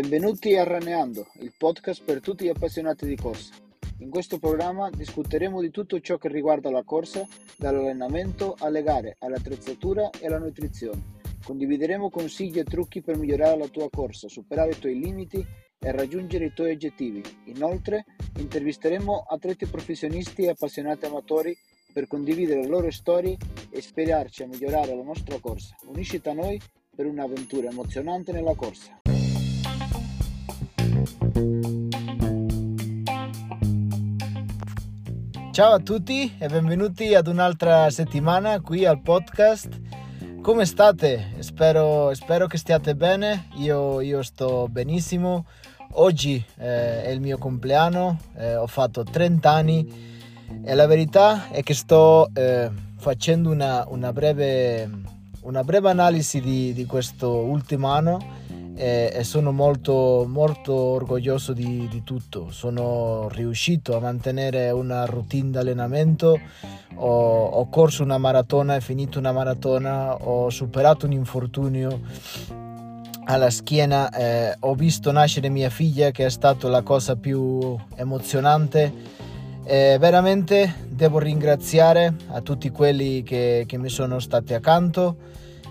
Benvenuti a Raneando, il podcast per tutti gli appassionati di corsa. In questo programma discuteremo di tutto ciò che riguarda la corsa, dall'allenamento alle gare, all'attrezzatura e alla nutrizione. Condivideremo consigli e trucchi per migliorare la tua corsa, superare i tuoi limiti e raggiungere i tuoi obiettivi. Inoltre, intervisteremo atleti professionisti e appassionati amatori per condividere le loro storie e ispirarci a migliorare la nostra corsa. Unisciti a noi per un'avventura emozionante nella corsa. Ciao a tutti e benvenuti ad un'altra settimana qui al podcast. Come state? Spero, spero che stiate bene, io, io sto benissimo. Oggi eh, è il mio compleanno, eh, ho fatto 30 anni e la verità è che sto eh, facendo una, una, breve, una, breve, analisi di, di questo ultimo anno e, e sono molto, molto orgoglioso di, di, tutto. Sono riuscito a mantenere una routine di allenamento, ho, ho corso una maratona, ho finito una maratona, ho superato un infortunio alla schiena, eh, ho visto nascere mia figlia che è stata la cosa più emozionante. Eh, veramente devo ringraziare a tutti quelli che, che mi sono stati accanto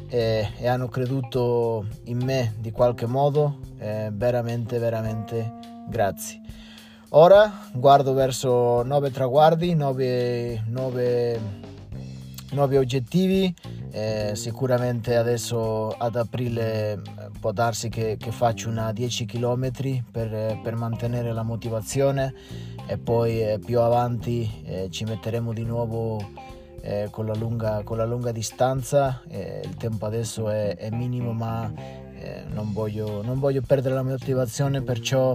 eh, e hanno creduto in me di qualche modo. Eh, veramente, veramente grazie. Ora guardo verso nuovi traguardi, nuovi, obiettivi. Eh, sicuramente adesso ad aprile può darsi che, che faccio una 10 km per, per mantenere la motivazione e poi eh, più avanti eh, ci metteremo di nuovo eh, con, la lunga, con, la lunga, distanza. Eh, il tempo adesso è, è minimo ma eh, non voglio, non, voglio, perdere la motivazione perciò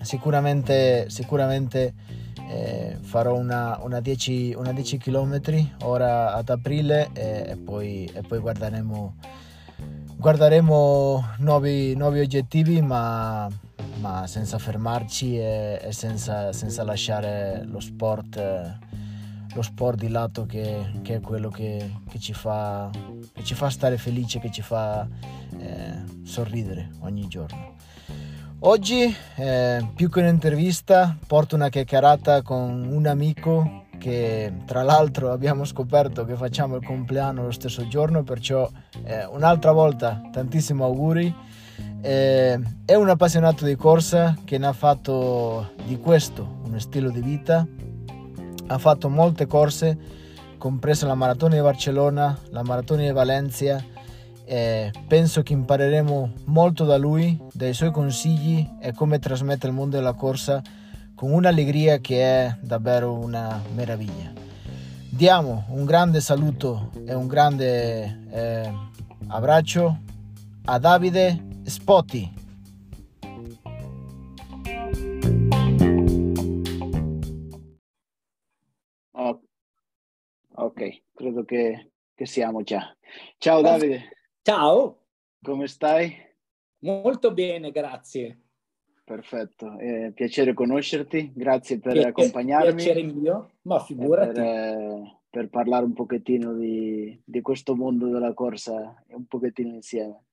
sicuramente, sicuramente eh, farò una, una, 10, una 10 km ora ad aprile e, poi, e poi guarderemo, guarderemo nuovi, nuovi obiettivi ma ma senza fermarci e, senza, senza, lasciare lo sport, lo sport di lato che, che è quello che, che, ci fa, che, ci fa, stare felice, che ci fa eh, sorridere ogni giorno. Oggi, eh, più che un'intervista, porto una chiacchierata con un amico che tra l'altro abbiamo scoperto che facciamo il compleanno lo stesso giorno, perciò eh, un'altra volta tantissimi auguri eh, è un appassionato di corsa che ne ha fatto di questo uno stile di vita. Ha fatto molte corse, compresa la maratona di Barcellona, la maratona di Valencia. Eh, penso che impareremo molto da lui, dai suoi consigli e come trasmette il mondo della corsa con un'allegria che è davvero una meraviglia. Diamo un grande saluto e un grande eh, abbraccio a Davide Spotty. Che, che, siamo già. Ciao Davide. Ciao. Come stai? Molto bene, grazie. Perfetto, eh, piacere conoscerti, grazie per piacere, accompagnarmi. Piacere mio, ma figurati. Per, eh, per, parlare un pochettino di, di questo mondo della corsa, un pochettino insieme.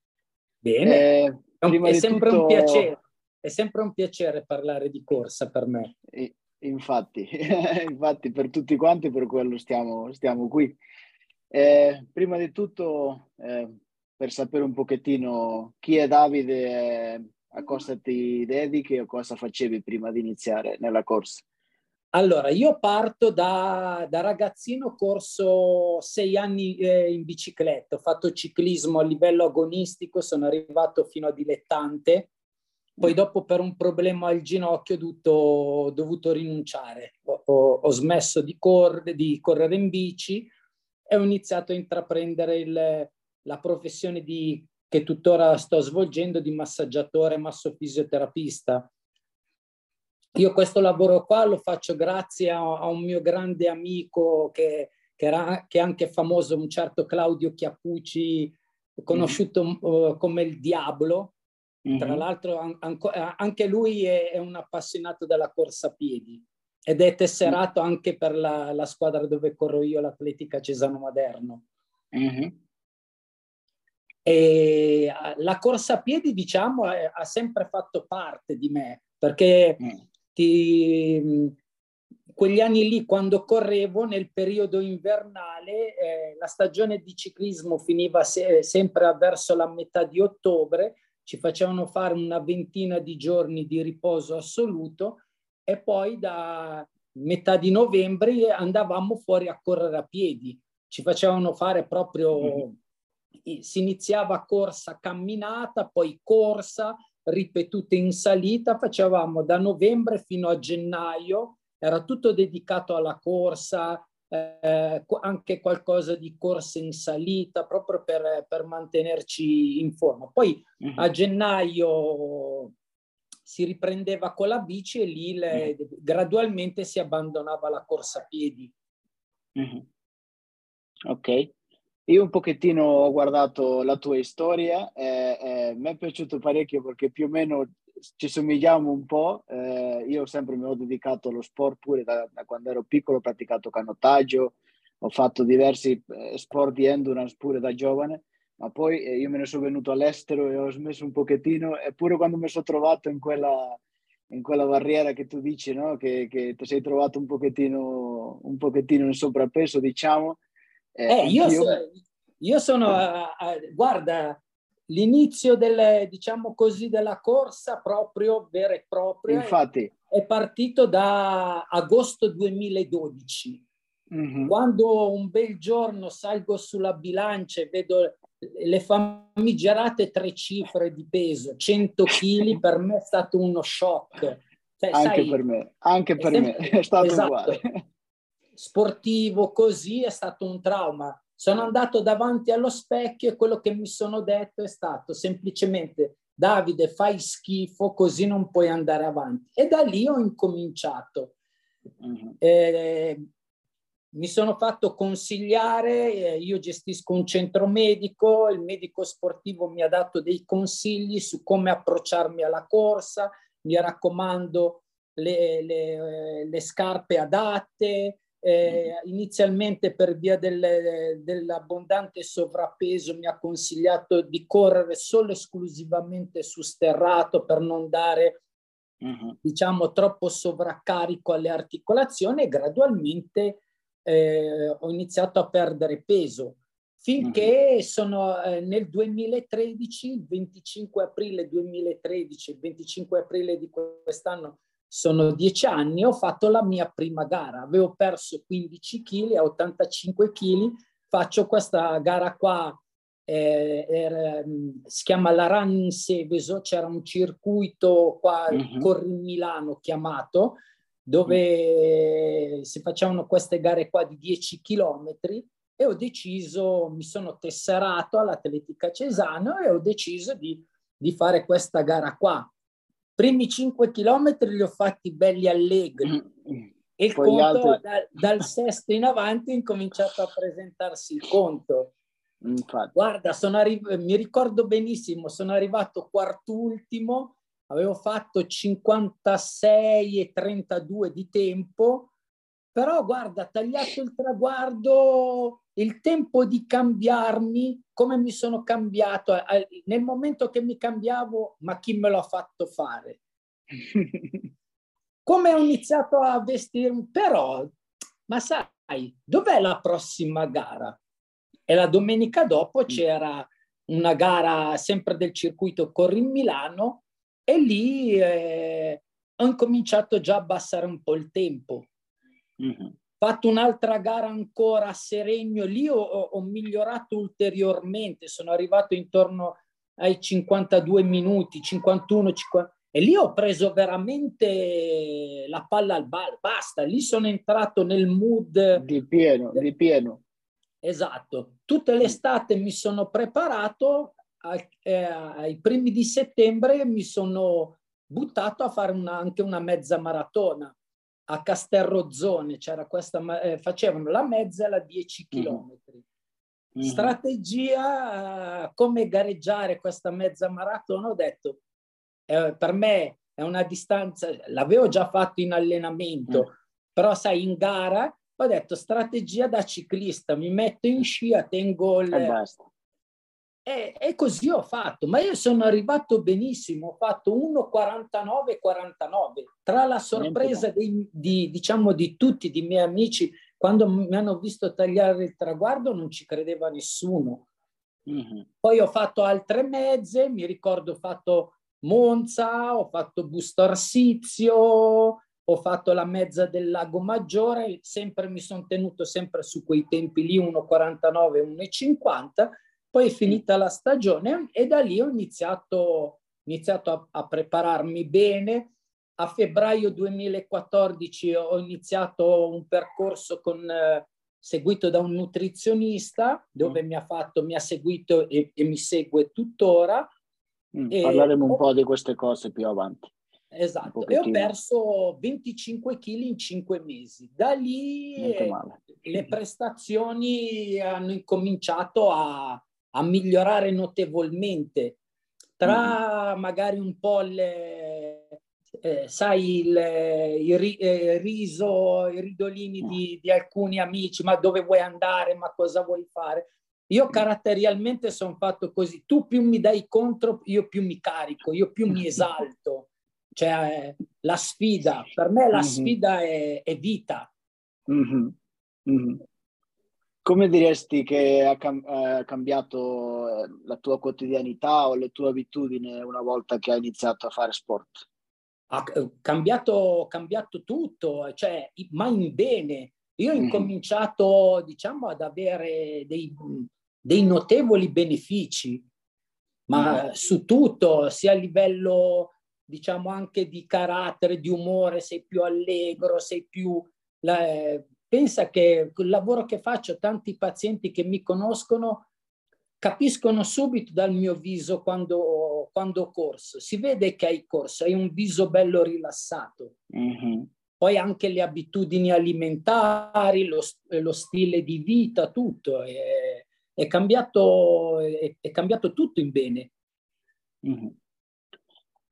Bene, eh, è, sempre tutto... un piacere, è sempre un piacere parlare di corsa per me. Infatti, infatti per tutti quanti per quello stiamo, stiamo qui. Eh, prima di tutto, eh, per sapere un pochettino chi è Davide, a cosa ti dedichi o cosa facevi prima di iniziare nella corsa. Allora, io parto da, da ragazzino, corso sei anni eh, in bicicletta, ho fatto ciclismo a livello agonistico, sono arrivato fino a dilettante, poi dopo per un problema al ginocchio ho dovuto, dovuto rinunciare, ho, ho, ho smesso di, cor- di, correre in bici e ho iniziato a intraprendere il, la professione di, che tuttora sto svolgendo di massaggiatore massofisioterapista io questo lavoro qua lo faccio grazie a, a un mio grande amico che, che, era, che, è anche famoso, un certo Claudio Chiappucci, conosciuto mm-hmm. uh, come il Diablo. Mm-hmm. Tra l'altro an- an- anche lui è, è, un appassionato della corsa a piedi ed è tesserato mm-hmm. anche per la, la, squadra dove corro io, l'Atletica Cesano Maderno. Mm-hmm. E la corsa a piedi, diciamo, ha sempre fatto parte di me, perché mm. ti, quegli anni lì, quando correvo nel periodo invernale, eh, la stagione di ciclismo finiva se, sempre verso la metà di ottobre, ci facevano fare una ventina di giorni di riposo assoluto e poi da metà di novembre andavamo fuori a correre a piedi. Ci facevano fare proprio, mm-hmm. si iniziava corsa camminata, poi corsa, ripetute in salita, facevamo da novembre fino a gennaio era tutto dedicato alla corsa, eh, anche qualcosa di corsa in salita, proprio per, per mantenerci in forma. Poi uh-huh. a gennaio si riprendeva con la bici e lì le, uh-huh. gradualmente si abbandonava la corsa a piedi. Uh-huh. Ok. Io un pochettino ho guardato la tua storia e, e mi è piaciuto parecchio perché più o meno ci somigliamo un po'. Eh, io sempre mi ho dedicato allo sport pure da, da, quando ero piccolo, ho praticato canottaggio, ho fatto diversi eh, sport di endurance pure da giovane, ma poi eh, io me ne sono venuto all'estero e ho smesso un pochettino, eppure quando mi sono trovato in quella, in quella barriera che tu dici, no? che, che ti sei trovato un pochettino, un pochettino in sovrappeso, diciamo, eh, eh, io, so, io, sono, uh, guarda, l'inizio delle, diciamo così, della corsa proprio vera e propria Infatti. è partito da agosto 2012. Mm-hmm. Quando un bel giorno salgo sulla bilancia e vedo le famigerate tre cifre di peso, 100 kg, per me è stato uno shock. Cioè, anche sai, per me, anche per sempre, me, è stato esatto. uguale sportivo così è stato un trauma. Sono andato davanti allo specchio e quello che mi sono detto è stato semplicemente Davide fai schifo così non puoi andare avanti. E da lì ho incominciato. Uh-huh. Eh, mi sono fatto consigliare, eh, io gestisco un centro medico, il medico sportivo mi ha dato dei consigli su come approcciarmi alla corsa, mi raccomando le, le, le scarpe adatte, eh, inizialmente per via del, dell'abbondante sovrappeso mi ha consigliato di correre solo esclusivamente su sterrato per non dare uh-huh. diciamo troppo sovraccarico alle articolazioni e gradualmente eh, ho iniziato a perdere peso finché uh-huh. sono eh, nel 2013 il 25 aprile 2013 il 25 aprile di quest'anno sono dieci anni, ho fatto la mia prima gara, avevo perso 15 kg, a 85 kg, faccio questa gara qua, eh, era, si chiama la Run in Seveso, c'era un circuito qua, uh-huh. Corri Milano chiamato, dove si facevano queste gare qua di 10 km e ho deciso, mi sono tesserato all'Atletica Cesano e ho deciso di, di fare questa gara qua primi 5 chilometri li ho fatti belli allegri mm-hmm. e il conto altri... da, dal sesto in avanti è incominciato a presentarsi il conto. Infatti. Guarda, arri- mi ricordo benissimo, sono arrivato quart'ultimo, avevo fatto 56 e 32 di tempo, però guarda, tagliato il traguardo, il tempo di cambiarmi, come mi sono cambiato, nel momento che mi cambiavo, ma chi me l'ha fatto fare? Come ho iniziato a vestirmi? Però, ma sai, dov'è la prossima gara? E la domenica dopo mm. c'era una gara sempre del circuito Corri in Milano e lì eh, ho incominciato già a abbassare un po' il tempo. Mm-hmm fatto un'altra gara ancora a Seregno, lì ho, ho, migliorato ulteriormente, sono arrivato intorno ai 52 minuti, 51, 50, e lì ho preso veramente la palla al bar, basta, lì sono entrato nel mood. Di pieno, di pieno. Esatto, tutta l'estate mi sono preparato, ai, eh, ai primi di settembre mi sono buttato a fare una, anche una mezza maratona a Castelrozzone c'era questa, eh, facevano la mezza e la 10 km. Mm-hmm. Strategia, come gareggiare questa mezza maratona, ho detto, eh, per me è una distanza, l'avevo già fatto in allenamento, mm. però sai, in gara ho detto strategia da ciclista, mi metto in scia, tengo il, E, e, così ho fatto, ma io sono arrivato benissimo, ho fatto 1,49,49. Tra la sorpresa dei, di, diciamo, di tutti, i miei amici, quando mi hanno visto tagliare il traguardo non ci credeva nessuno. Mm-hmm. Poi ho fatto altre mezze, mi ricordo ho fatto Monza, ho fatto Busto Arsizio, ho fatto la mezza del Lago Maggiore, sempre mi sono tenuto sempre su quei tempi lì 1,49, 1,50 poi è finita la stagione e da lì ho iniziato, iniziato a, a prepararmi bene. A febbraio 2014 ho iniziato un percorso con, eh, seguito da un nutrizionista dove mm. mi ha fatto, mi ha seguito e, e mi segue tuttora. Mm, parleremo un po' di queste cose più avanti. Esatto, e ho perso 25 kg in 5 mesi. Da lì eh, le prestazioni hanno incominciato a, a migliorare notevolmente tra mm. magari un po' le, eh, sai, il, il, eh, riso, i ridolini di, di, alcuni amici, ma dove vuoi andare, ma cosa vuoi fare? Io caratterialmente sono fatto così, tu più mi dai contro, io più mi carico, io più mi esalto. Cioè, la sfida, per me la mm-hmm. sfida è, è vita. Mm-hmm. Mm-hmm. Come diresti che ha cam- eh, cambiato eh, la tua quotidianità o le tue abitudini una volta che hai iniziato a fare sport? Ha cambiato, cambiato tutto, cioè, ma in bene. Io ho mm-hmm. incominciato, diciamo, ad avere dei, dei notevoli benefici, ma mm. su tutto, sia a livello, diciamo, anche di carattere, di umore, sei più allegro, sei più... La, pensa che il lavoro che faccio, tanti pazienti che mi conoscono capiscono subito dal mio viso quando, quando ho corso. Si vede che hai corso, hai un viso bello rilassato. Mm-hmm. Poi anche le abitudini alimentari, lo, lo stile di vita, tutto. È, è, cambiato, è, è cambiato tutto in bene. Mm-hmm.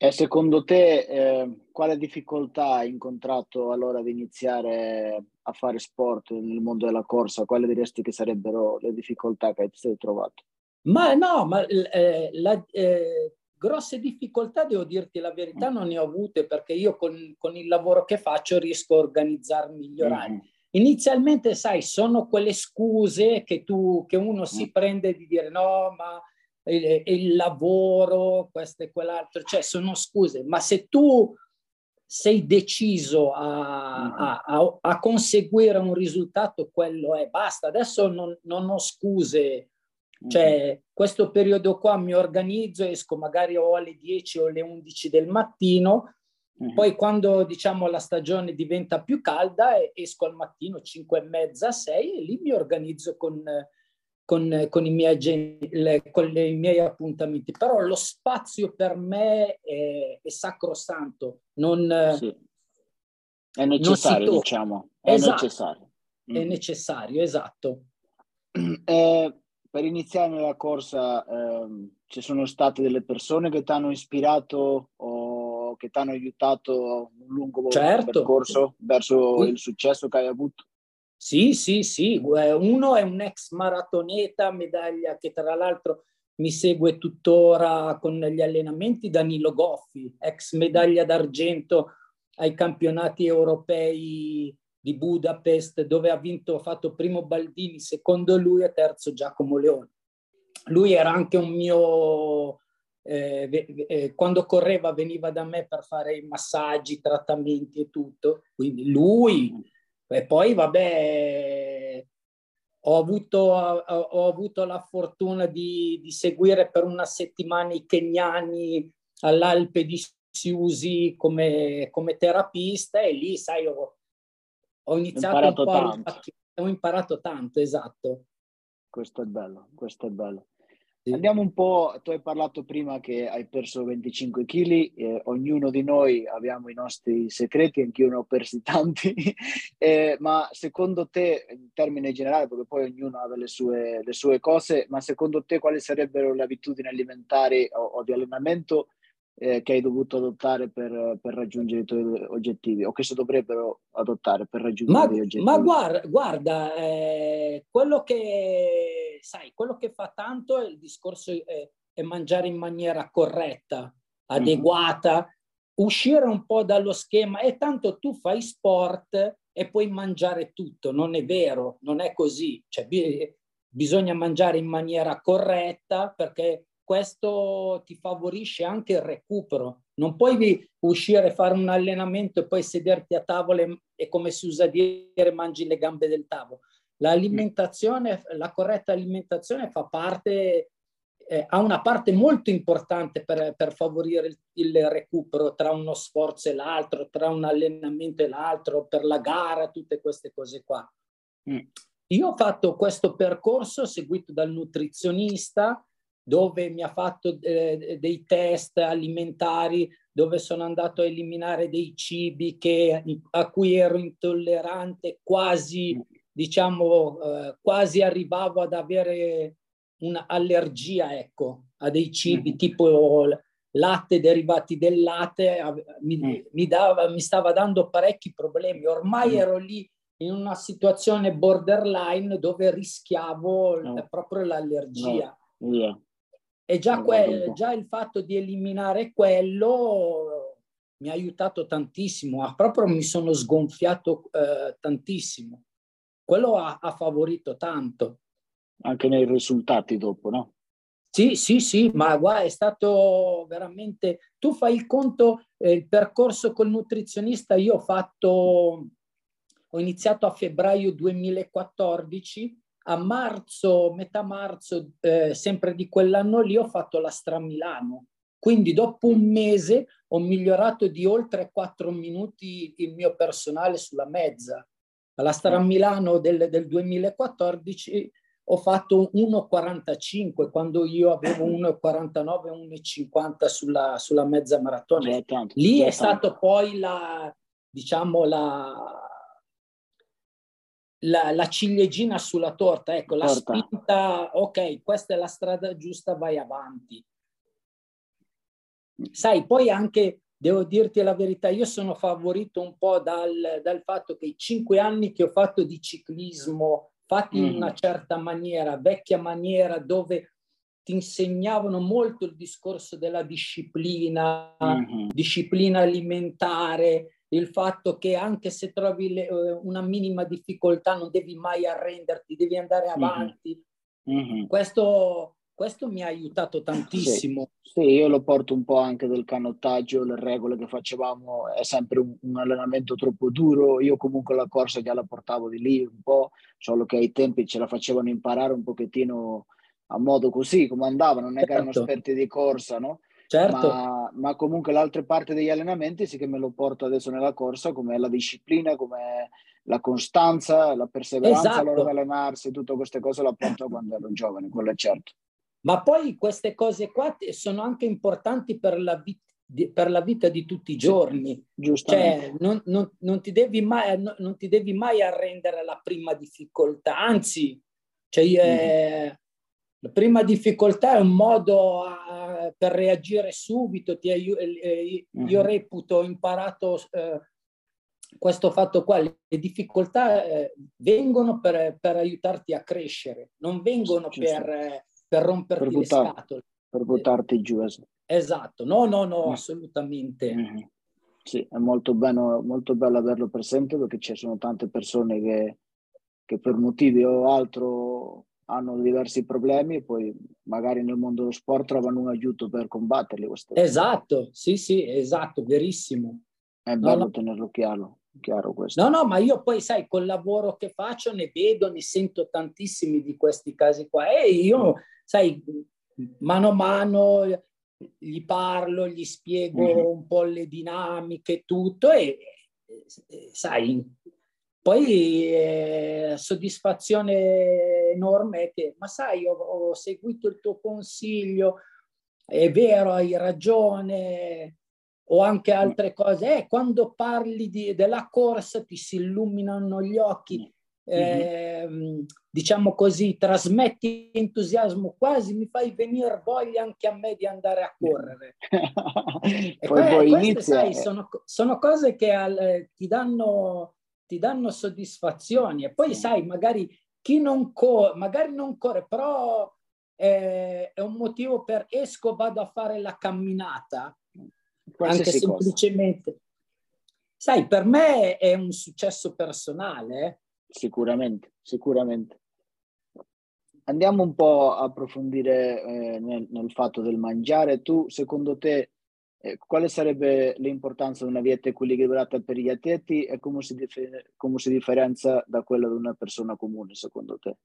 E secondo te eh, quale difficoltà hai incontrato all'ora di iniziare a fare sport nel mondo della corsa? Quali diresti che sarebbero le difficoltà che hai trovato? Ma no, ma eh, la, eh, grosse difficoltà, devo dirti la verità, non ne ho avute perché io con, con il lavoro che faccio riesco a organizzarmi gli orari. Mm. Inizialmente, sai, sono quelle scuse che, tu, che uno si mm. prende di dire no, ma il, il lavoro, questo e quell'altro, cioè sono scuse, ma se tu sei deciso a, mm. a, a, a conseguire un risultato, quello è, basta, adesso non, non ho scuse, cioè mm. questo periodo qua mi organizzo, esco magari o alle 10 o alle 11 del mattino, mm. poi quando diciamo la stagione diventa più calda esco al mattino 5 e mezza, 6 e lì mi organizzo con con, con, i miei, le, con i miei appuntamenti, però lo spazio per me è, è sacrosanto. Non, sì. È necessario, diciamo. È esatto. necessario. È mm. necessario, esatto. Eh, per iniziare nella corsa eh, ci sono state delle persone che ti hanno ispirato o che ti hanno aiutato un lungo certo. percorso verso il successo che hai avuto? Sì, sì, sì. Uno è un ex maratoneta, medaglia che tra l'altro mi segue tuttora con gli allenamenti, Danilo Goffi, ex medaglia d'argento ai campionati europei di Budapest, dove ha vinto, ha fatto primo Baldini, secondo lui e terzo Giacomo Leone. Lui era anche un mio, eh, eh, quando correva veniva da me per fare i massaggi, trattamenti e tutto, quindi lui e poi, vabbè, ho avuto, ho avuto la fortuna di, di, seguire per una settimana i keniani all'Alpe di Siusi come, come terapista e lì, sai, ho, ho iniziato imparato un po' a, ho imparato tanto, esatto. Questo è bello, questo è bello. Sì. Andiamo un po', tu hai parlato prima che hai perso 25 kg, eh, ognuno di noi abbiamo i nostri segreti, anch'io ne ho persi tanti, eh, ma secondo te, in termini generali, perché poi ognuno ha le sue, le sue cose, ma secondo te quali sarebbero le abitudini alimentari o, o di allenamento eh, che hai dovuto adottare per, per, raggiungere i tuoi oggettivi o che si dovrebbero adottare per raggiungere ma, gli oggettivi? Ma guarda, guarda eh, quello che sai, quello che fa tanto è il discorso è, è mangiare in maniera corretta, adeguata, mm-hmm. uscire un po' dallo schema e tanto tu fai sport e puoi mangiare tutto, non è vero, non è così, cioè, bisogna mangiare in maniera corretta perché questo ti favorisce anche il recupero. Non puoi uscire, fare un allenamento e poi sederti a tavola e, come si usa dire, mangi le gambe del tavolo. L'alimentazione, la corretta alimentazione fa parte, eh, ha una parte molto importante per, per favorire il, il, recupero tra uno sforzo e l'altro, tra un allenamento e l'altro, per la gara, tutte queste cose qua. Mm. Io ho fatto questo percorso seguito dal nutrizionista dove mi ha fatto eh, dei test alimentari, dove sono andato a eliminare dei cibi che, a cui ero intollerante, quasi, diciamo, eh, quasi arrivavo ad avere un'allergia, ecco, a dei cibi mm. tipo latte, derivati del latte, mi, mm. mi, dava, mi stava dando parecchi problemi. Ormai mm. ero lì in una situazione borderline dove rischiavo no. proprio l'allergia. No. Yeah. E già, que- già il fatto di eliminare quello mi ha aiutato tantissimo, proprio mi sono sgonfiato eh, tantissimo. Quello ha, ha, favorito tanto. Anche nei risultati dopo, no? Sì, sì, sì, ma guarda, è stato veramente... Tu fai il conto, eh, il percorso col nutrizionista, io ho fatto, ho iniziato a febbraio 2014 a marzo, metà marzo, eh, sempre di quell'anno lì, ho fatto la Stra Milano. Quindi dopo un mese ho migliorato di oltre 4 minuti il mio personale sulla mezza. Alla Stra mm. Milano del, del 2014 ho fatto 1,45 quando io avevo 1,49, 1,50 sulla, sulla mezza maratona. Lì è stato poi la, diciamo, la, la, la, ciliegina sulla torta, ecco, la torta. spinta, ok, questa è la strada giusta, vai avanti. Sai, poi anche, devo dirti la verità, io sono favorito un po' dal, dal fatto che i cinque anni che ho fatto di ciclismo, fatti mm. in una certa maniera, vecchia maniera, dove ti insegnavano molto il discorso della disciplina, mm-hmm. disciplina alimentare, il fatto che anche se trovi le, eh, una minima difficoltà non devi mai arrenderti, devi andare mhm. avanti. Mm-hmm. Questo, questo, mi ha aiutato tantissimo. Sì, sì, io lo porto un po' anche del canottaggio, le regole che facevamo, è sempre un, un, allenamento troppo duro, io comunque la corsa già la portavo di lì un po', solo che ai tempi ce la facevano imparare un pochettino a modo così, come andava, non è che erano certo. esperti di corsa, no? Certo. Ma, ma, comunque l'altra parte degli allenamenti sì che me lo porto adesso nella corsa, come la disciplina, come la costanza, la perseveranza esatto. all'ora di allenarsi, tutte queste cose la porto quando ero giovane, quello è certo. Ma poi queste cose qua sono anche importanti per la, vita, per la vita di tutti i giorni. Cioè, non, non, non, ti devi mai, non ti devi mai arrendere alla prima difficoltà, anzi, cioè, mm. eh, la prima difficoltà è un modo a, per reagire subito. Ti, io, eh, io mm-hmm. reputo, ho imparato eh, questo fatto qua. Le difficoltà eh, vengono per, per, aiutarti a crescere, non vengono per, per romperti per buttar, le scatole. Per buttarti giù. Esatto, no, no, no, mm. assolutamente. Mm-hmm. Sì, è molto bello, molto bello averlo presente perché ci sono tante persone che, che per motivi o altro hanno diversi problemi e poi magari nel mondo dello sport trovano un aiuto per combatterli. Esatto, sì, sì, esatto, verissimo. È bello no, no. tenerlo chiaro, chiaro questo. No, no, ma io poi, sai, col lavoro che faccio ne vedo, ne sento tantissimi di questi casi qua e io, sai, mano a mano gli parlo, gli spiego mm-hmm. un po' le dinamiche, tutto e, sai, poi eh, soddisfazione enorme che, ma sai, ho, ho, seguito il tuo consiglio, è vero, hai ragione, o anche altre cose. Eh, quando parli di, della corsa ti si illuminano gli occhi, eh, mm-hmm. diciamo così, trasmetti entusiasmo quasi, mi fai venire voglia anche a me di andare a correre. poi, e poi, poi queste, inizia... sai, sono, sono, cose che al, ti danno ti danno soddisfazioni e poi sai, magari chi non corre, magari non corre, però è, è un motivo per esco, vado a fare la camminata, Qualsiasi anche semplicemente. Cosa. Sai, per me è un successo personale. Eh? Sicuramente, sicuramente. Andiamo un po' a approfondire eh, nel, nel, fatto del mangiare. Tu, secondo te, eh, quale sarebbe l'importanza di una dieta equilibrata per gli atleti e come si, dif- come si differenzia da quella di una persona comune, secondo te?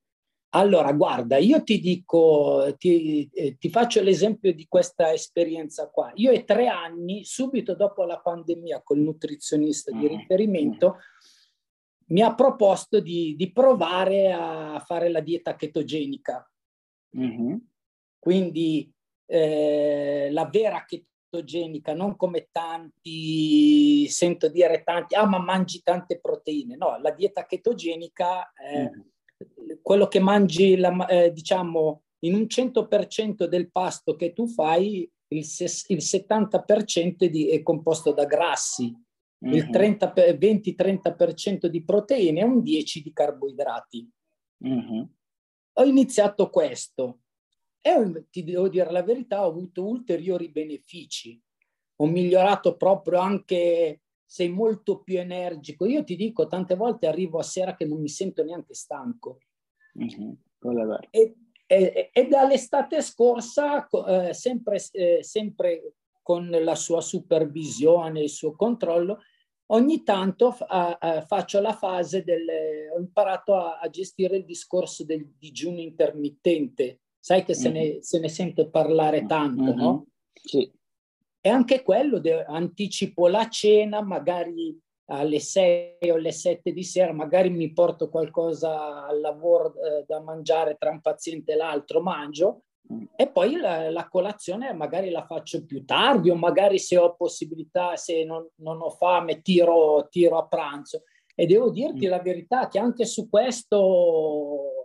Allora, guarda, io ti dico, ti, eh, ti, faccio l'esempio di questa esperienza qua. Io è tre anni, subito dopo la pandemia, col nutrizionista di mm, riferimento, mm. mi ha proposto di, di, provare a fare la dieta chetogenica. Mm-hmm. Quindi eh, la vera chetogenica, non come tanti, sento dire tanti, ah ma mangi tante proteine. No, la dieta chetogenica... Eh, mm quello che mangi, la, eh, diciamo, in un 100% del pasto che tu fai, il, il 70% di, è composto da grassi, mm-hmm. il 20-30% di proteine e un 10% di carboidrati. Mm-hmm. Ho iniziato questo e ti devo dire la verità, ho avuto ulteriori benefici. Ho migliorato proprio anche sei molto più energico. Io ti dico, tante volte arrivo a sera che non mi sento neanche stanco. Mm-hmm. E, e, e, dall'estate scorsa, eh, sempre, eh, sempre, con la sua supervisione, il suo controllo, ogni tanto fa, eh, faccio la fase del... ho imparato a, a, gestire il discorso del digiuno intermittente. Sai che mm-hmm. se, ne, se, ne, sente parlare tanto, mm-hmm. no? Sì. E anche quello, de- anticipo la cena, magari alle 6 o alle 7 di sera, magari mi porto qualcosa al lavoro eh, da mangiare tra un paziente e l'altro, mangio mm. e poi la, la, colazione magari la faccio più tardi o magari se ho possibilità, se non, non ho fame, tiro, tiro, a pranzo. E devo dirti mm. la verità che anche su questo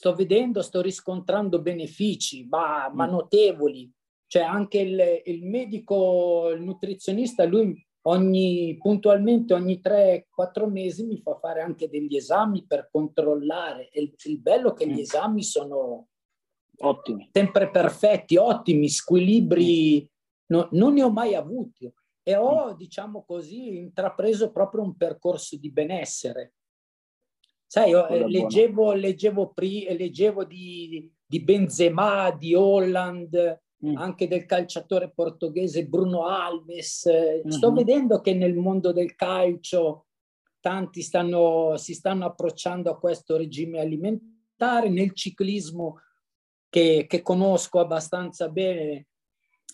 sto vedendo, sto riscontrando benefici, ma, ma mm. notevoli cioè anche il, il medico, il nutrizionista, lui ogni, puntualmente ogni 3-4 mesi mi fa fare anche degli esami per controllare. E il, il bello è che gli mm. esami sono ottimi, sempre perfetti, ottimi, squilibri, no, non ne ho mai avuti. E ho, mm. diciamo così, intrapreso proprio un percorso di benessere. Sai, io, eh, leggevo, leggevo, pri, leggevo di, di Benzema, di Holland, mm. anche del calciatore portoghese Bruno Alves. Mm-hmm. Sto vedendo che nel mondo del calcio tanti stanno, si stanno approcciando a questo regime alimentare, nel ciclismo che, che conosco abbastanza bene.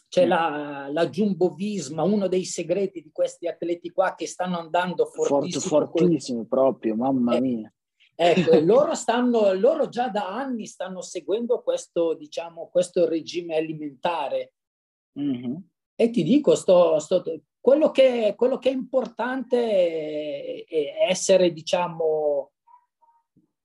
C'è mm. la, la Jumbo Visma, uno dei segreti di questi atleti qua che stanno andando fortissimo. fortissimo proprio, mamma eh, mia. Ecco, loro, stanno, loro già da anni stanno seguendo questo, diciamo, questo regime alimentare. Mm-hmm. E ti dico, sto, sto, quello, che, quello, che, è importante è, essere, diciamo,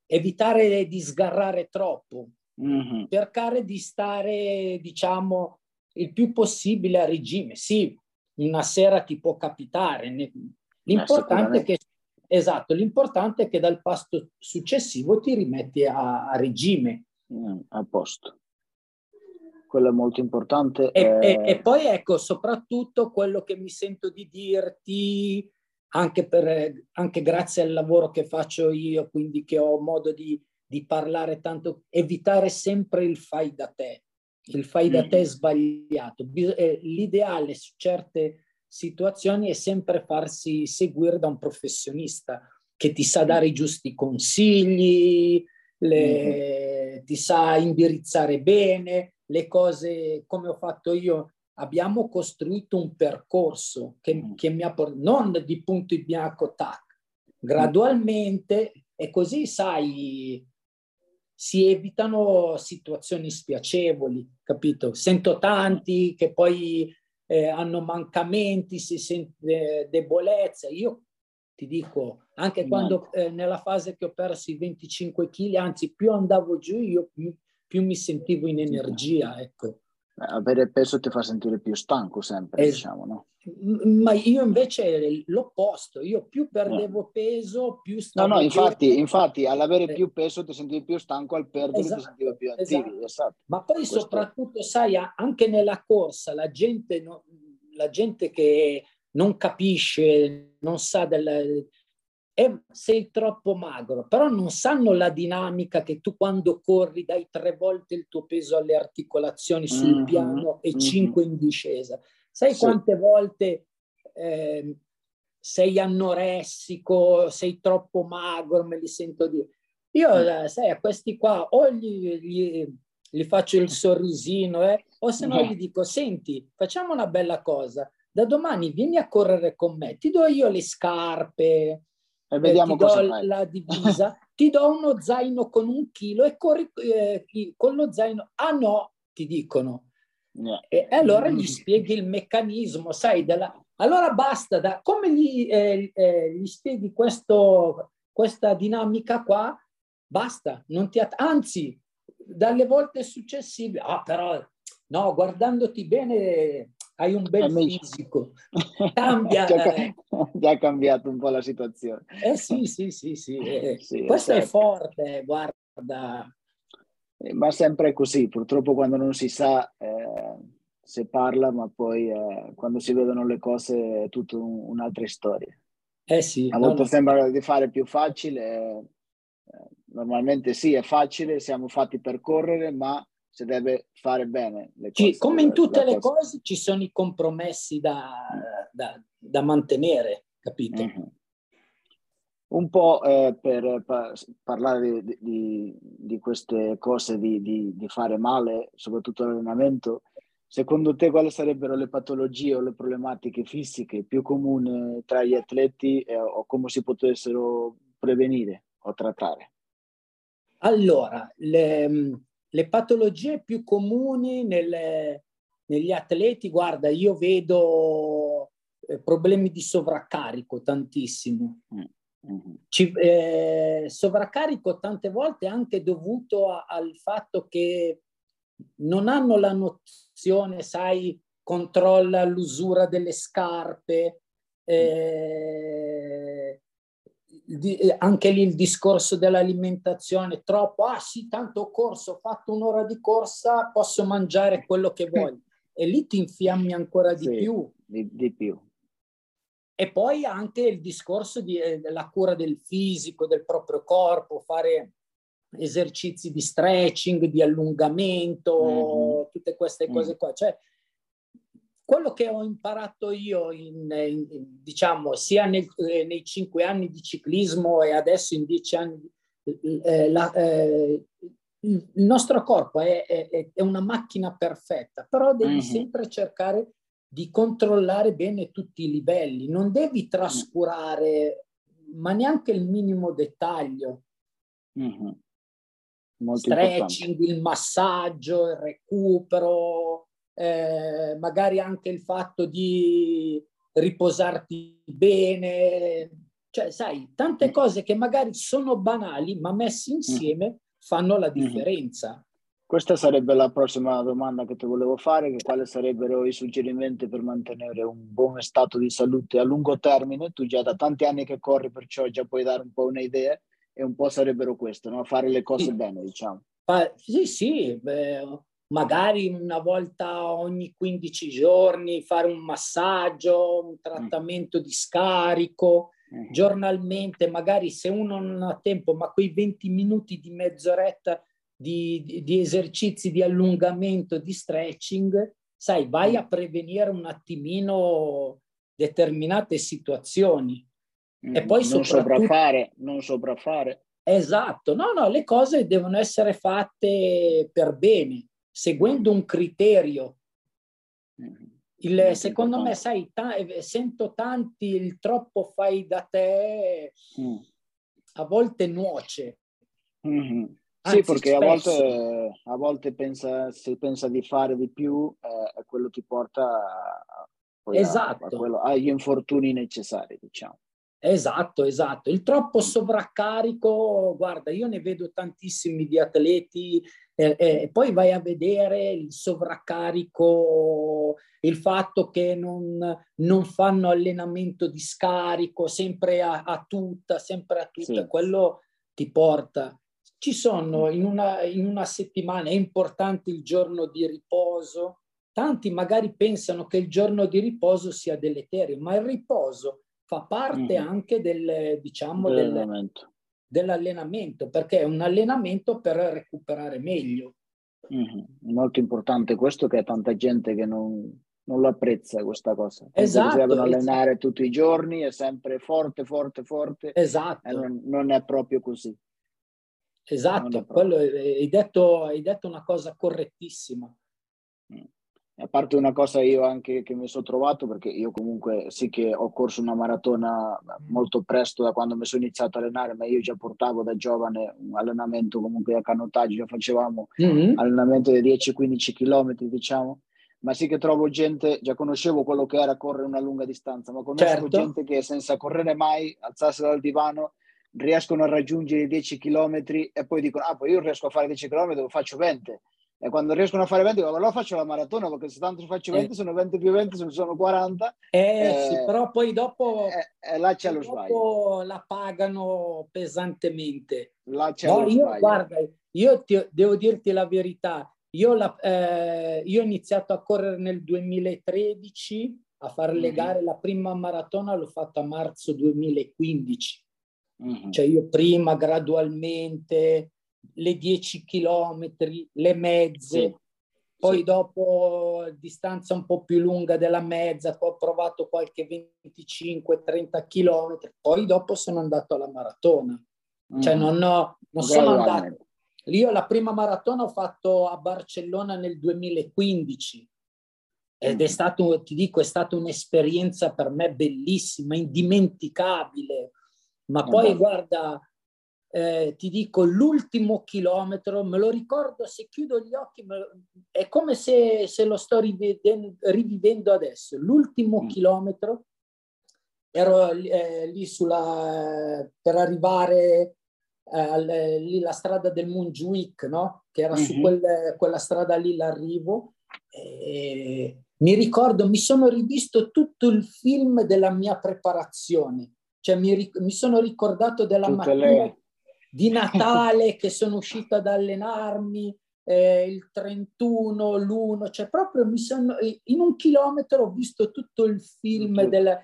evitare di sgarrare troppo, mm-hmm. cercare di stare, diciamo, il più possibile a regime. Sì, una sera ti può capitare. L'importante è che Esatto, l'importante è che dal pasto successivo ti rimetti a, a regime. Mm, a posto. Quello è molto importante. E, è... e, e, poi ecco, soprattutto quello che mi sento di dirti, anche, per, anche grazie al lavoro che faccio io, quindi che ho modo di, di parlare tanto, evitare sempre il fai da te. Il fai da te è mm. sbagliato. Eh, l'ideale su certe situazioni è sempre farsi seguire da un professionista che ti sa dare i giusti consigli, le, mm-hmm. ti sa indirizzare bene le cose come ho fatto io. Abbiamo costruito un percorso che, mm. che mi ha portato, non di punto in bianco, tac, gradualmente e così, sai, si evitano situazioni spiacevoli, capito? Sento tanti che poi eh, hanno mancamenti, si sente debolezza. Io ti dico, anche quando eh, nella fase che ho perso i 25 kg, anzi più andavo giù, io più, più mi sentivo in energia, ecco. Avere peso ti fa sentire più stanco sempre, es- diciamo, no? Ma io invece l'opposto, io più perdevo peso, più stavo... No, no, infatti, infatti all'avere eh. più peso ti sentivi più stanco, al perdere esatto, ti sentivi più attivi. Esatto. esatto. Ma poi Questo... soprattutto, sai, anche nella corsa, la gente, no, la gente che non capisce, non sa del, eh, sei troppo magro, però non sanno la dinamica che tu quando corri dai tre volte il tuo peso alle articolazioni sul mm-hmm, piano e mm-hmm. cinque in discesa. Sai sì. quante volte eh, sei anoressico, sei troppo magro, me li sento dire. Io, mm. sai, a questi qua o gli, gli, gli faccio il sorrisino, eh, o se no gli dico, senti, facciamo una bella cosa, da domani vieni a correre con me, ti do io le scarpe, e vediamo eh, ti do fai. la divisa, ti do uno zaino con un chilo e corri eh, con lo zaino. Ah no, ti dicono. Yeah. E allora gli spieghi il meccanismo, sai, della... allora basta, da... come gli, eh, eh, gli spieghi questo, questa dinamica qua, basta, non ti att- anzi, dalle volte successive, ah però, no, guardandoti bene, hai un bel fisico, cambia. già, già cambiato un po' la situazione. Eh sì, sì, sì, sì. Eh, sì questo certo. è forte, guarda. Eh, ma sempre così, purtroppo quando non si sa eh, se parla, ma poi eh, quando si vedono le cose è tutta un, un'altra storia. Eh sì. A volte no, sembra di fare più facile, eh, normalmente sì, è facile, siamo fatti per correre, ma se deve fare bene le cose. Ci, come in tutte le cosa. cose ci sono i compromessi da, da, da mantenere, capito? Mm-hmm. Un po' eh, per pa- parlare di, di, di, queste cose, di, di, fare male, soprattutto l'allenamento, secondo te quali sarebbero le patologie o le problematiche fisiche più comuni tra gli atleti eh, o come si potessero prevenire o trattare? Allora, le, le patologie più comuni nelle, negli atleti, guarda, io vedo eh, problemi di sovraccarico tantissimo. Mm-hmm. Ci, eh, sovraccarico tante volte anche dovuto a, al fatto che non hanno la nozione, sai, controlla l'usura delle scarpe, eh, eh, anche lì il discorso dell'alimentazione, troppo, ah sì, tanto ho corso, ho fatto un'ora di corsa, posso mangiare quello che voglio. E lì ti infiammi ancora di sì, più. Di, di, più. E poi anche il discorso di, eh, della cura del fisico, del proprio corpo, fare esercizi di stretching, di allungamento, mm-hmm. tutte queste cose qua. Cioè, quello che ho imparato io, in, in, diciamo, sia nel, eh, nei cinque anni di ciclismo e adesso in dieci anni, eh, la, eh, il nostro corpo è, è, è, una macchina perfetta, però devi mm-hmm. sempre cercare di controllare bene tutti i livelli, non devi trascurare, ma neanche il minimo dettaglio. Mm-hmm. Stretching, il massaggio, il recupero, eh, magari anche il fatto di riposarti bene, cioè sai, tante mm. cose che magari sono banali, ma messe insieme fanno la mm-hmm. differenza. Questa sarebbe la prossima domanda che ti volevo fare, che quali sarebbero i suggerimenti per mantenere un buon stato di salute a lungo termine? Tu già da tanti anni che corri, perciò già puoi dare un po' un'idea e un po' sarebbero queste, no? fare le cose sì. bene, diciamo. Ah, sì, sì, beh, magari una volta ogni 15 giorni fare un massaggio, un trattamento di scarico, mm. giornalmente, magari se uno non ha tempo, ma quei 20 minuti di mezz'oretta di, di, di esercizi di allungamento, di stretching, sai, vai a prevenire un attimino determinate situazioni. E poi non sopraffare, non sopraffare. Esatto, no, no, le cose devono essere fatte per bene seguendo un criterio. Mm-hmm. Il, secondo me, sai, ta- eh, sento tanti il troppo fai da te, mm. a volte nuoce. Mm-hmm. Anzi, sì, perché a volte, a volte pensa, si pensa di fare di più eh, quello ti porta a, esatto. a quello, agli infortuni necessari, diciamo. Esatto, esatto. Il troppo sovraccarico, guarda, io ne vedo tantissimi di atleti eh, eh, poi vai a vedere il sovraccarico, il fatto che non, non fanno allenamento di scarico sempre a, a tutta, sempre a tutta, sì. quello ti porta. Ci sono in una, in una settimana, è importante il giorno di riposo. Tanti magari pensano che il giorno di riposo sia deleterio, ma il riposo fa parte mm-hmm. anche del, diciamo. Del, dell'allenamento, perché è un allenamento per recuperare meglio. Mm-hmm. Molto importante questo che tanta gente che non, non lo apprezza questa cosa. Esatto. Si devono allenare esatto. tutti i giorni, è sempre forte, forte, forte. Esatto. Non, non è proprio così. Esatto, quello, hai, detto, hai detto una cosa correttissima. A parte una cosa io anche che mi sono trovato, perché io comunque sì che ho corso una maratona molto presto da quando mi sono iniziato a allenare, ma io già portavo da giovane un allenamento comunque a canottaggio, già facevamo mm-hmm. allenamento di 10-15 km diciamo, ma sì che trovo gente, già conoscevo quello che era correre una lunga distanza, ma conosco certo. gente che senza correre mai, alzarsi dal divano, riescono a raggiungere i 10 km e poi dicono, ah poi io riesco a fare 10 km, lo faccio 20 e quando riescono a fare 20 allora faccio la maratona perché se tanto faccio 20 eh. sono 20 più 20 sono 40 eh, eh sì, però poi dopo eh, là c'è lo sbaglio la pagano pesantemente là c'è no, lo io, guarda io ti, devo dirti la verità io, la, eh, io, ho iniziato a correre nel 2013 a fare mm-hmm. le gare la prima maratona l'ho fatta a marzo 2015 mm-hmm. cioè io prima gradualmente le 10 chilometri, le mezze, sì. poi sì. dopo distanza un po' più lunga della mezza, poi ho provato qualche 25-30 chilometri, poi dopo sono andato alla maratona. Mm. Cioè non, ho, non sono andato... Io la prima maratona ho fatto a Barcellona nel 2015 ed è mm. stato, ti dico, è stata un'esperienza per me bellissima, indimenticabile. Ma poi guarda, eh, ti dico, l'ultimo chilometro, me lo ricordo, se chiudo gli occhi, lo, è come se, se lo sto rivivendo, rivivendo adesso. L'ultimo mm. chilometro, ero eh, lì sulla, per arrivare eh, lì la strada del Montjuic, no? che era mm-hmm. su quel, quella strada lì l'arrivo. E mi ricordo, mi sono rivisto tutto il film della mia preparazione, cioè mi, mi sono ricordato della Tutte mattina le di Natale che sono uscito ad allenarmi, eh, il 31, l'1, cioè proprio mi sono, in un chilometro ho visto tutto il film del,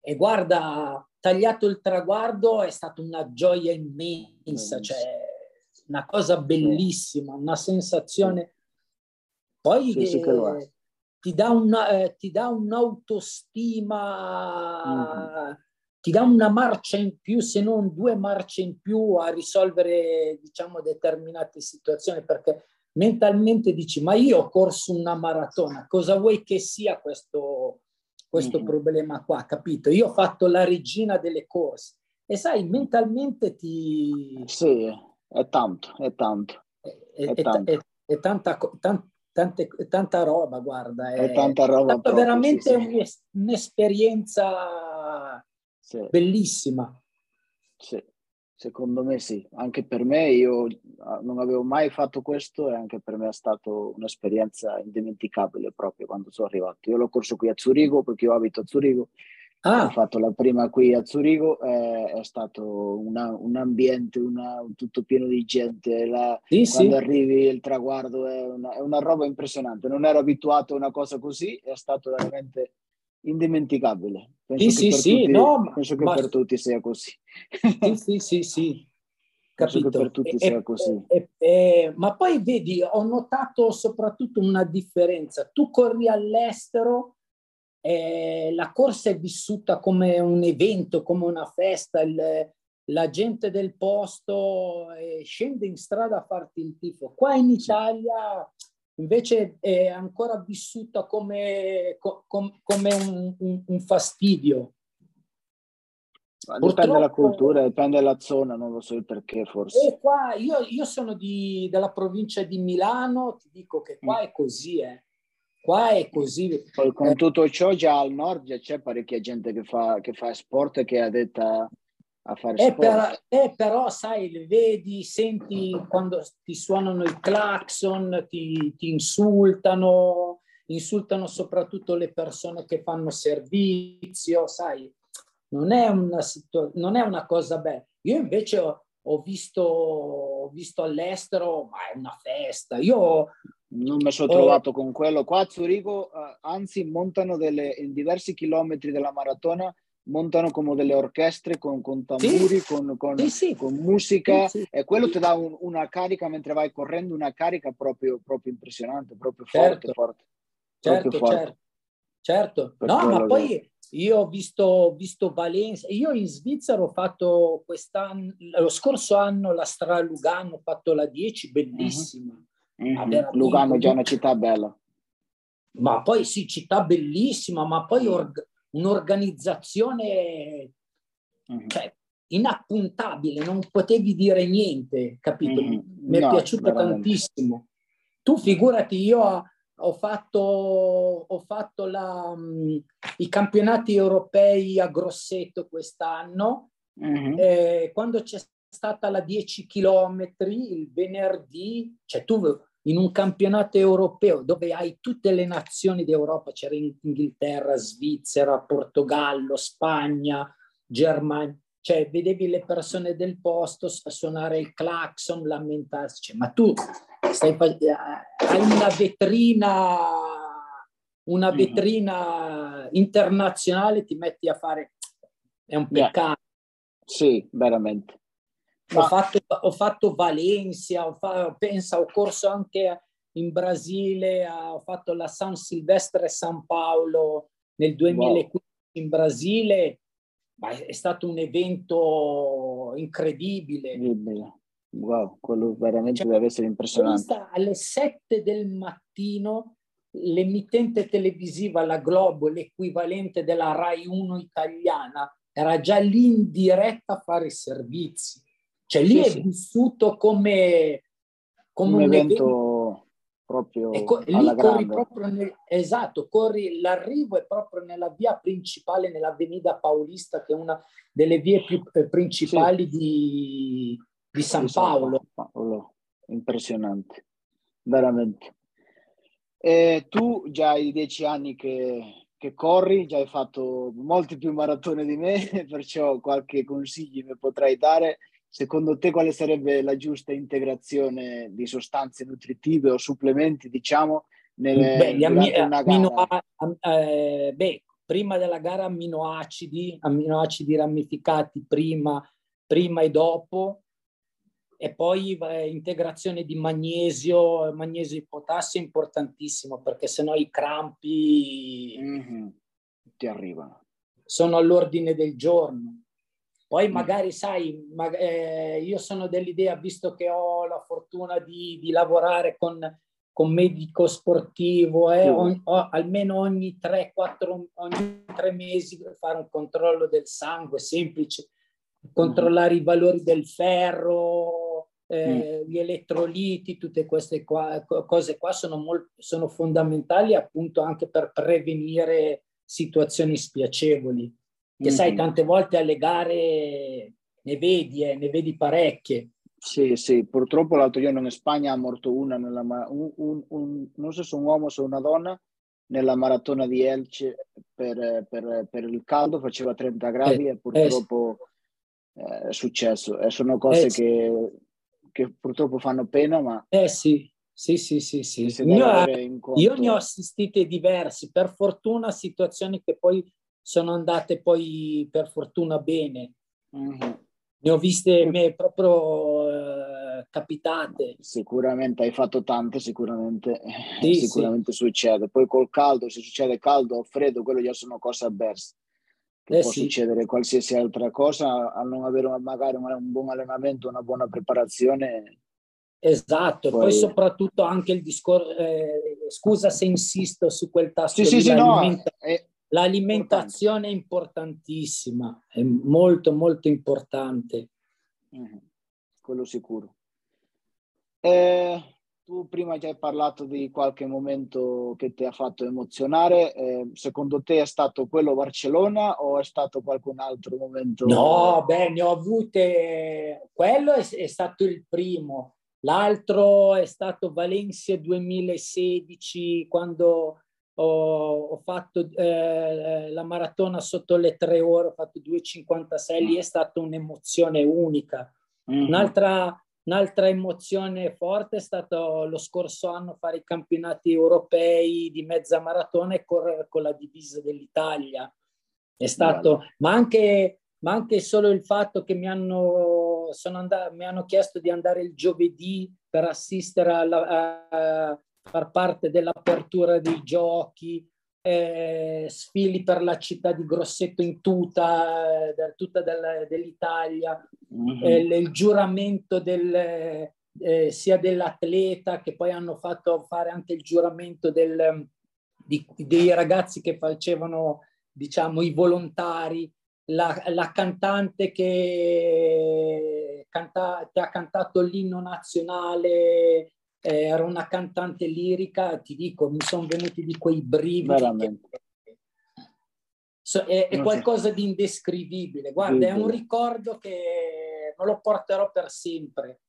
e guarda, tagliato il traguardo è stata una gioia immensa, cioè una cosa bellissima, una sensazione. Poi sì, sì, eh, ti, dà una, eh, ti dà un'autostima mm ti dà una marcia in più, se non due marce in più a risolvere, diciamo, determinate situazioni, perché mentalmente dici, ma io ho corso una maratona, cosa vuoi che sia questo, questo mm-hmm. problema qua, capito? Io ho fatto la regina delle corse e sai, mentalmente ti... Sì, è tanto, è tanto. È, è, è, tanto. è, è tanta, tanta, tante, tanta roba, guarda. È, tanta roba. È veramente sì, sì. un'esperienza sì. bellissima. Sì, secondo me sì. Anche per me, io ah, non avevo mai fatto questo e anche per me è stata un'esperienza indimenticabile proprio quando sono arrivato. Io l'ho corso qui a Zurigo perché io abito a Zurigo. Ah. Ho fatto la prima qui a Zurigo, eh, è stato una, un ambiente una, tutto pieno di gente. La, sì, quando sì. arrivi il traguardo è una, è una roba impressionante. Non ero abituato a una cosa così, è stato veramente indimenticabile. Penso sì, sì, sì, tutti, no, penso che ma... per tutti sia così. Sì, sì, sì, sì. Capito. per tutti e, sia così. E, e, ma poi vedi, ho notato soprattutto una differenza. Tu corri all'estero, eh, la corsa è vissuta come un evento, come una festa, il, la gente del posto eh, scende in strada a farti il tifo. Qua in Italia invece è ancora vissuta come, com, come un, un, un, fastidio. dipende dalla cultura, dipende dalla zona, non lo so il perché forse. Qua, io, io, sono di, della provincia di Milano, ti dico che qua mm. è così. Eh. Qua è così. Poi con tutto ciò già al nord c'è parecchia gente che fa, che fa sport e che è addetta a fare eh, sport. Per, eh, però sai, vedi, senti quando ti suonano il clacson, ti, ti insultano, insultano soprattutto le persone che fanno servizio, sai, non è una, situ- non è una cosa bella. Io invece ho, ho, visto, ho visto all'estero, ma è una festa. Io non mi sono trovato con quello. Qua a Zurigo, uh, anzi, montano delle, in diversi chilometri della maratona, montano come delle orchestre con, con tamburi, sì. con, con, sì, con, musica e quello ti dà un, una carica mentre vai correndo, una carica proprio, proprio impressionante, proprio forte, certo. forte. Certo, forte. certo. certo. No, ma poi io ho visto, visto Valencia, io in Svizzera ho fatto quest'anno, lo scorso anno la Stra Lugano, ho fatto la 10, bellissima. Uh-huh Mm-hmm. Lugano è già una città bella. Ma poi sì, città bellissima, ma poi org- un'organizzazione mm-hmm. cioè, inappuntabile, non potevi dire niente, capito? Mm-hmm. Mi è no, piaciuta veramente. tantissimo. Tu figurati, io ho fatto, ho fatto la, um, i campionati europei a Grosseto quest'anno. Mm-hmm. Eh, quando c'è stata la 10 chilometri il venerdì, cioè tu in un campionato europeo dove hai tutte le nazioni d'Europa, c'era Inghilterra, Svizzera, Portogallo, Spagna, Germania, cioè vedevi le persone del posto suonare il clacson, lamentarsi, cioè, ma tu stai, hai una vetrina, una mm-hmm. vetrina internazionale, ti metti a fare, è un peccato. Sì, veramente. Ho, fatto, ho fatto Valencia, ho fa, pensa, ho corso anche in Brasile, ho fatto la San Silvestre San Paolo nel 2015 wow. in Brasile, ma è stato un evento incredibile. Wow, quello veramente cioè, deve essere impressionante. Alle 7 del mattino l'emittente televisiva, la Globo, l'equivalente della Rai 1 italiana, era già lì in diretta a fare i servizi. Cioè lì sì, è vissuto come, come un, un, evento, evento proprio co- lì corri proprio nel, esatto, corri, l'arrivo è proprio nella via principale, nell'Avenida Paulista, che è una delle vie più eh, principali sì. di, di San Paolo. Paolo. Impressionante, veramente. E tu già hai dieci anni che, che, corri, già hai fatto molti più maratone di me, perciò qualche consiglio mi potrai dare secondo te quale sarebbe la giusta integrazione di sostanze nutritive o supplementi, diciamo, nelle, beh, ammi- ammino, eh, beh, prima della gara amminoacidi, amminoacidi ramificati prima, prima e dopo, e poi eh, integrazione di magnesio, magnesio e potassio è importantissimo perché sennò i crampi mm-hmm. ti arrivano. Sono all'ordine del giorno. Poi mm. magari, sai, ma, eh, io sono dell'idea, visto che ho la fortuna di, di lavorare con, con medico sportivo, eh, mm. ogni, o, almeno ogni 3-4 ogni tre mesi fare un controllo del sangue semplice, controllare i valori del ferro, eh, mm. gli elettroliti, tutte queste qua, cose qua sono, molto, sono fondamentali appunto anche per prevenire situazioni spiacevoli che mm-hmm. sai tante volte alle gare ne vedi, eh, ne vedi parecchie. Sì, sì, purtroppo l'altro giorno in Spagna ha morto una, nella, un, un, un, non so se un uomo o una donna, nella maratona di Elce per, per, per il caldo, faceva 30 gradi eh, e purtroppo eh, è successo. E sono cose eh, che, che, purtroppo fanno pena, ma... Eh sì, sì, sì, sì. sì. Io, io ne ho assistite diversi, per fortuna situazioni che poi sono andate poi per fortuna bene. Mm-hmm. Ne ho viste me proprio eh, capitate. Sicuramente hai fatto tante, sicuramente, sì, sicuramente sì. succede. Poi col caldo, se succede caldo o freddo, quello già sono cose avverse. Eh può sì. succedere qualsiasi altra cosa a non avere magari un buon allenamento, una buona preparazione. Esatto, poi, poi soprattutto anche il discorso, eh, scusa se insisto su quel tasto. Sì, sì, sì, no, è, L'alimentazione è importantissima, è molto molto importante. Mm-hmm. Quello sicuro. Eh, tu prima ci hai parlato di qualche momento che ti ha fatto emozionare, eh, secondo te è stato quello Barcellona o è stato qualcun altro momento? No, beh, ne ho avute, quello è, è stato il primo, l'altro è stato Valencia 2016 quando ho, ho fatto eh, la maratona sotto le tre ore, ho fatto 2,56, lì è stata un'emozione unica. Mm-hmm. Un'altra Un'altra emozione forte è stato lo scorso anno fare i campionati europei di mezza maratona e correre con la divisa dell'Italia. È stato, ma anche, ma anche, solo il fatto che mi hanno, andato, mi hanno chiesto di andare il giovedì per assistere alla, a far parte dell'apertura dei giochi, eh, sfili per la città di Grosseto in tuta, eh, tutta del, dell'Italia, mm-hmm. eh, il giuramento del, eh, sia dell'atleta che poi hanno fatto fare anche il giuramento del, di, dei ragazzi che facevano diciamo i volontari, la, la cantante che, canta, che ha cantato l'inno nazionale era una cantante lirica, ti dico, mi sono venuti di quei brividi. Che... So, è, è qualcosa di indescrivibile. Guarda, è un ricordo che non lo porterò per sempre.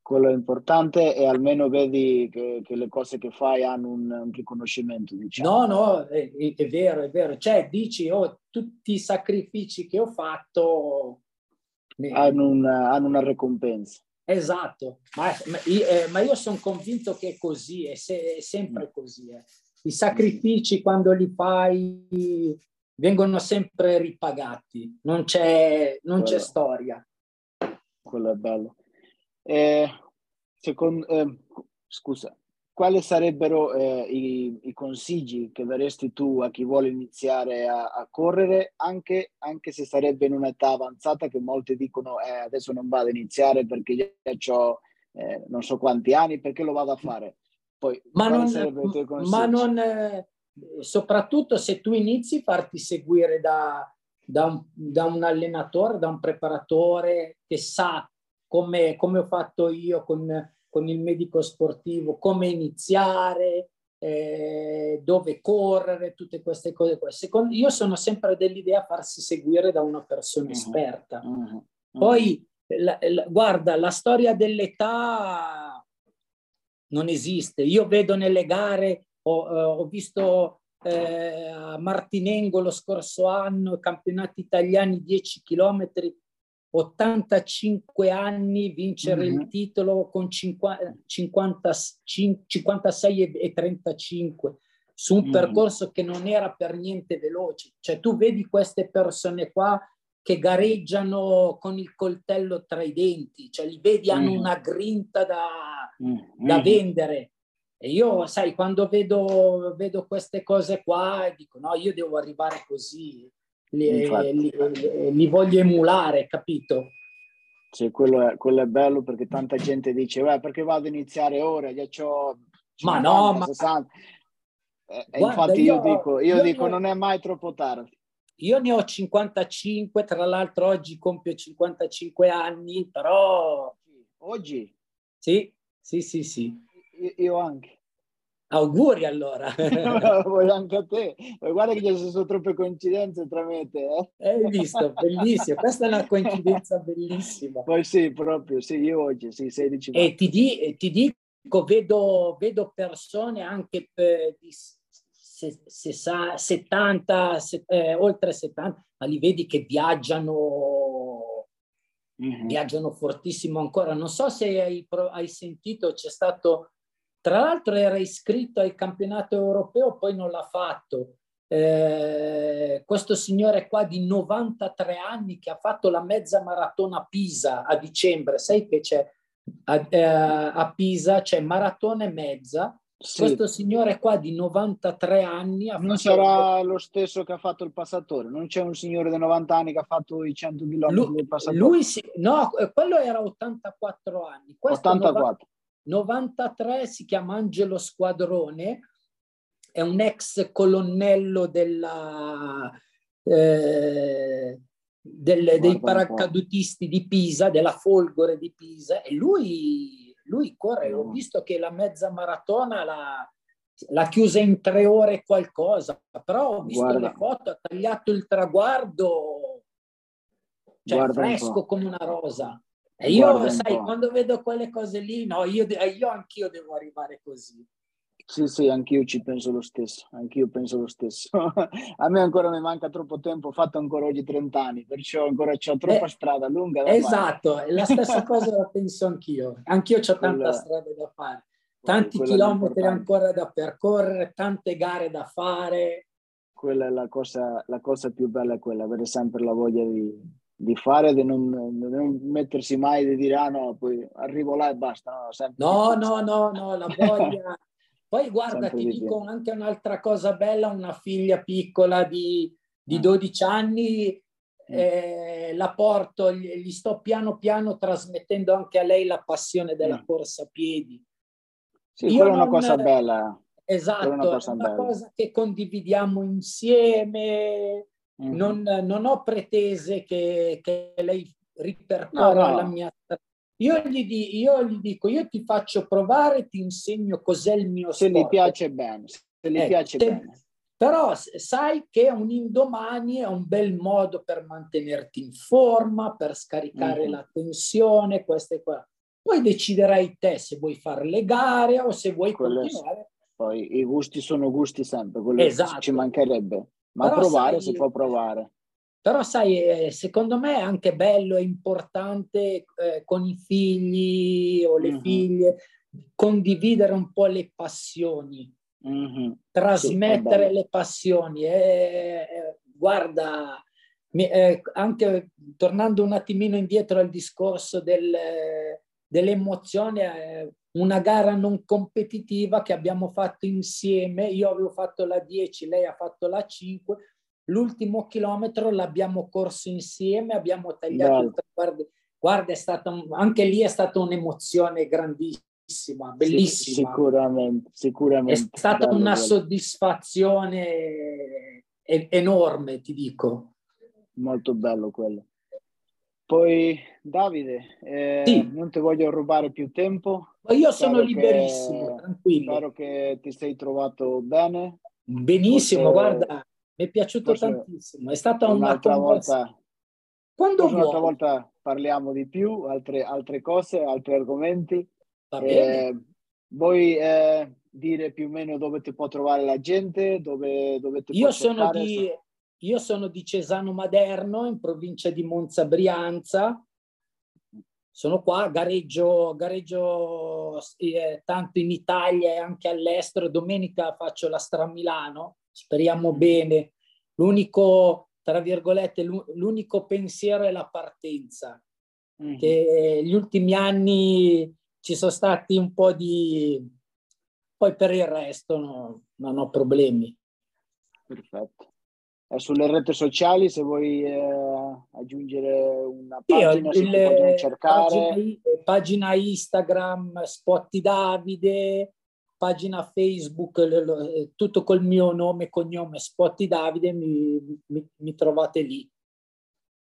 Quello è importante e almeno vedi che, che le cose che fai hanno un, un riconoscimento. Diciamo. No, no, è, è, vero, è vero. Cioè, dici, oh, tutti i sacrifici che ho fatto... Hanno una, hanno una ricompensa. Esatto, ma, ma, eh, io sono convinto che è così, è, se, è sempre così. Eh. I sacrifici quando li fai vengono sempre ripagati, non c'è, non c'è storia. Quello è bello. Eh, secondo, eh, scusa, quali sarebbero eh, i, i, consigli che daresti tu a chi vuole iniziare a, a correre, anche, anche, se sarebbe in un'età avanzata che molti dicono eh, adesso non vado a iniziare perché già ho eh, non so quanti anni, perché lo vado a fare? Poi, ma non, ma non eh, soprattutto se tu inizi a farti seguire da, da, un, da, un, allenatore, da un preparatore che sa come, come ho fatto io con con il medico sportivo come iniziare, eh, dove correre, tutte queste cose. Secondo, io sono sempre dell'idea farsi seguire da una persona uh-huh. esperta. Uh-huh. Poi, la, la, guarda, la storia dell'età non esiste. Io vedo nelle gare, ho, uh, ho visto eh, a Martinengo lo scorso anno, campionati italiani 10 chilometri, 85 anni vincere mm-hmm. il titolo con 50, 50, 56 e 35 su un mm. percorso che non era per niente veloce. Cioè tu vedi queste persone qua che gareggiano con il coltello tra i denti, cioè li vedi mm. hanno una grinta da, mm. da vendere. E io, sai, quando vedo, vedo queste cose qua, dico no, io devo arrivare così li, li, li, voglio emulare, capito? Sì, quello è, quello è bello perché tanta gente dice, Beh, perché vado ad iniziare ora, già ho 50, ma no, 60. Ma... E, Guarda, infatti io, io dico, io, io dico ne... non è mai troppo tardi. Io ne ho 55, tra l'altro oggi compio 55 anni, però... Oggi? Sì, sì, sì, sì. Io, io anche. Auguri allora. Vuoi anche a te. Guarda che ci sono troppe coincidenze tra me e te. Eh? Hai visto? Bellissimo. Questa è una coincidenza bellissima. Poi sì, proprio. Sì, io oggi, sì, 16 E ti, di, ti dico, vedo, vedo persone anche per, di se, se, 70, se, eh, oltre 70, ma li vedi che viaggiano, mm-hmm. viaggiano fortissimo ancora. Non so se hai, hai sentito, c'è stato tra l'altro era iscritto al campionato europeo, poi non l'ha fatto. Eh, questo signore qua di 93 anni che ha fatto la mezza maratona a Pisa a dicembre, sai che c'è a, eh, a Pisa, c'è maratona e mezza. Sì. Questo signore qua di 93 anni ha non fatto... sarà lo stesso che ha fatto il passatore, non c'è un signore di 90 anni che ha fatto i 100 km lui, del passatore. Lui sì, no, quello era 84 anni. Questo 84. 93 si chiama Angelo Squadrone, è un ex colonnello della, eh, del, dei paracadutisti di Pisa, della Folgore di Pisa, e lui lui corre, ho visto che la mezza maratona l'ha, l'ha chiusa in tre ore qualcosa, però ho visto Guarda. le foto, ha tagliato il traguardo, cioè Guarda fresco un come una rosa. E io, sai, quando vedo quelle cose lì, no, io, io anch'io devo arrivare così. Sì, sì, anch'io ci penso lo stesso, anch'io penso lo stesso. a me ancora mi manca troppo tempo, ho fatto ancora oggi 30 anni, perciò ancora ho troppa eh, strada lunga esatto, fare. la stessa cosa la penso anch'io. Anch'io ho tanta strada da fare, tanti chilometri ancora da percorrere, tante gare da fare. Quella è la cosa, la cosa più bella, è quella, avere sempre la voglia di, di fare, di non, di non, mettersi mai di dire ah no, poi arrivo là e basta. No, no, no, no, no, la voglia... Poi guarda, Sempre ti dico anche un'altra cosa bella, una figlia piccola di, di 12 ah. anni, mm. eh, la porto, gli, sto piano piano trasmettendo anche a lei la passione della mm. corsa a piedi. Sì, Io quella è una cosa bella. Esatto, è una, cosa, una cosa, che condividiamo insieme, mm-hmm. non, non, ho pretese che, che lei ripercorra no, no. la mia io gli, di, io gli, dico, io ti faccio provare, ti insegno cos'è il mio se sport. Se gli piace bene, se gli eh, piace te, bene. Però sai che un indomani è un bel modo per mantenerti in forma, per scaricare mm-hmm. la tensione, questo e qua. Poi deciderai te se vuoi fare le gare o se vuoi Quello continuare. Poi i gusti sono gusti sempre, quello esatto. ci mancherebbe. Ma Però provare sai, si può provare. Però sai, eh, secondo me è anche bello e importante eh, con i figli o le mm-hmm. figlie condividere un po' le passioni, mm-hmm. trasmettere sì, le passioni. E, guarda, mi, eh, anche tornando un attimino indietro al discorso del, dell'emozione, eh, una gara non competitiva che abbiamo fatto insieme, io avevo fatto la 10, lei ha fatto la 5, L'ultimo chilometro l'abbiamo corso insieme, abbiamo tagliato il traguardo. Guarda, è stata, anche lì è stata un'emozione grandissima, bellissima. Sì, sicuramente, sicuramente. È stata bello, una bello. soddisfazione enorme, ti dico. Molto bello quello. Poi Davide, eh, sì. non ti voglio rubare più tempo. Ma io sono spero liberissimo, che, tranquillo. Spero che ti sei trovato bene. Benissimo, Forse... guarda, mi è piaciuto tantissimo. È stata un'altra una volta. Quando vuoi. Un'altra volta parliamo di più, altre, altre cose, altri argomenti. Eh, vuoi eh, dire più o meno dove ti può trovare la gente? Dove, dove ti io, sono di, io sono di Cesano Maderno, in provincia di Monza Brianza. Sono qua, gareggio, gareggio eh, tanto in Italia e anche all'estero. Domenica faccio la Stramilano speriamo bene. L'unico, tra virgolette, l'unico pensiero è la partenza, mm-hmm. che gli ultimi anni ci sono stati un po' di... Poi per il resto no, non ho problemi. Perfetto. E sulle reti sociali, se vuoi eh, aggiungere una pagina, Io, il, cercare. Pagina, pagina Instagram, Spotti Davide, pagina Facebook, eh, tutto col mio nome e cognome, Spotti Davide, mi, mi, mi, trovate lì.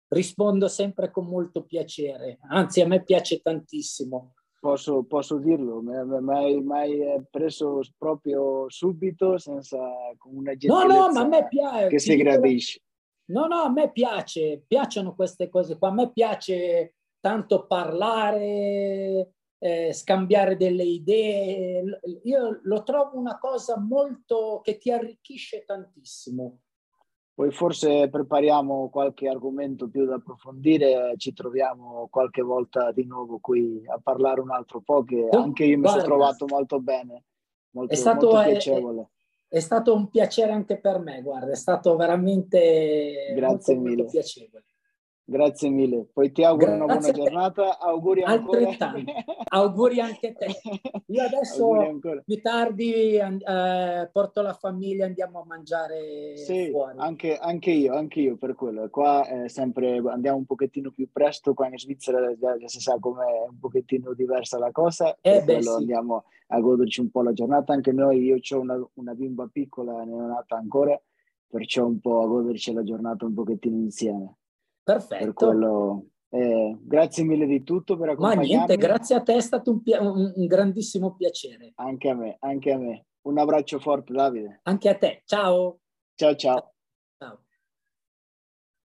Rispondo sempre con molto piacere, anzi a me piace tantissimo. Posso, posso dirlo, mi hai preso proprio subito senza con una gentilezza no, no, ma a me piace, che si gradisce. No, no, a me piace, piacciono queste cose qua, a me piace tanto parlare, eh, scambiare delle idee. Io lo trovo una cosa molto che ti arricchisce tantissimo. Poi forse prepariamo qualche argomento più da approfondire, ci troviamo qualche volta di nuovo qui a parlare un altro po' che anche io mi sono trovato molto bene, molto, è stato, molto piacevole. È, è, stato un piacere anche per me, guarda, è stato veramente Grazie molto, mille. molto piacevole. Grazie mille. Poi ti auguro Grazie una buona giornata. Auguri ancora. auguri anche a te. Io adesso più tardi eh, porto la famiglia, andiamo a mangiare sì, fuori. Anche, anche, io, anche io per quello. Qua è sempre andiamo un pochettino più presto, qua in Svizzera già, già si sa com'è un pochettino diversa la cosa. Eh beh, sì. andiamo a goderci un po' la giornata. Anche noi, io ho una, una bimba piccola, neonata ancora, perciò un po' a goderci la giornata un pochettino insieme. Perfetto. Eh, grazie mille di tutto per accompagnarmi. Ma niente, grazie a te, è stato un, un, un grandissimo piacere. Anche a me, anche a me. Un abbraccio forte, Davide. Anche a te, ciao. Ciao, ciao.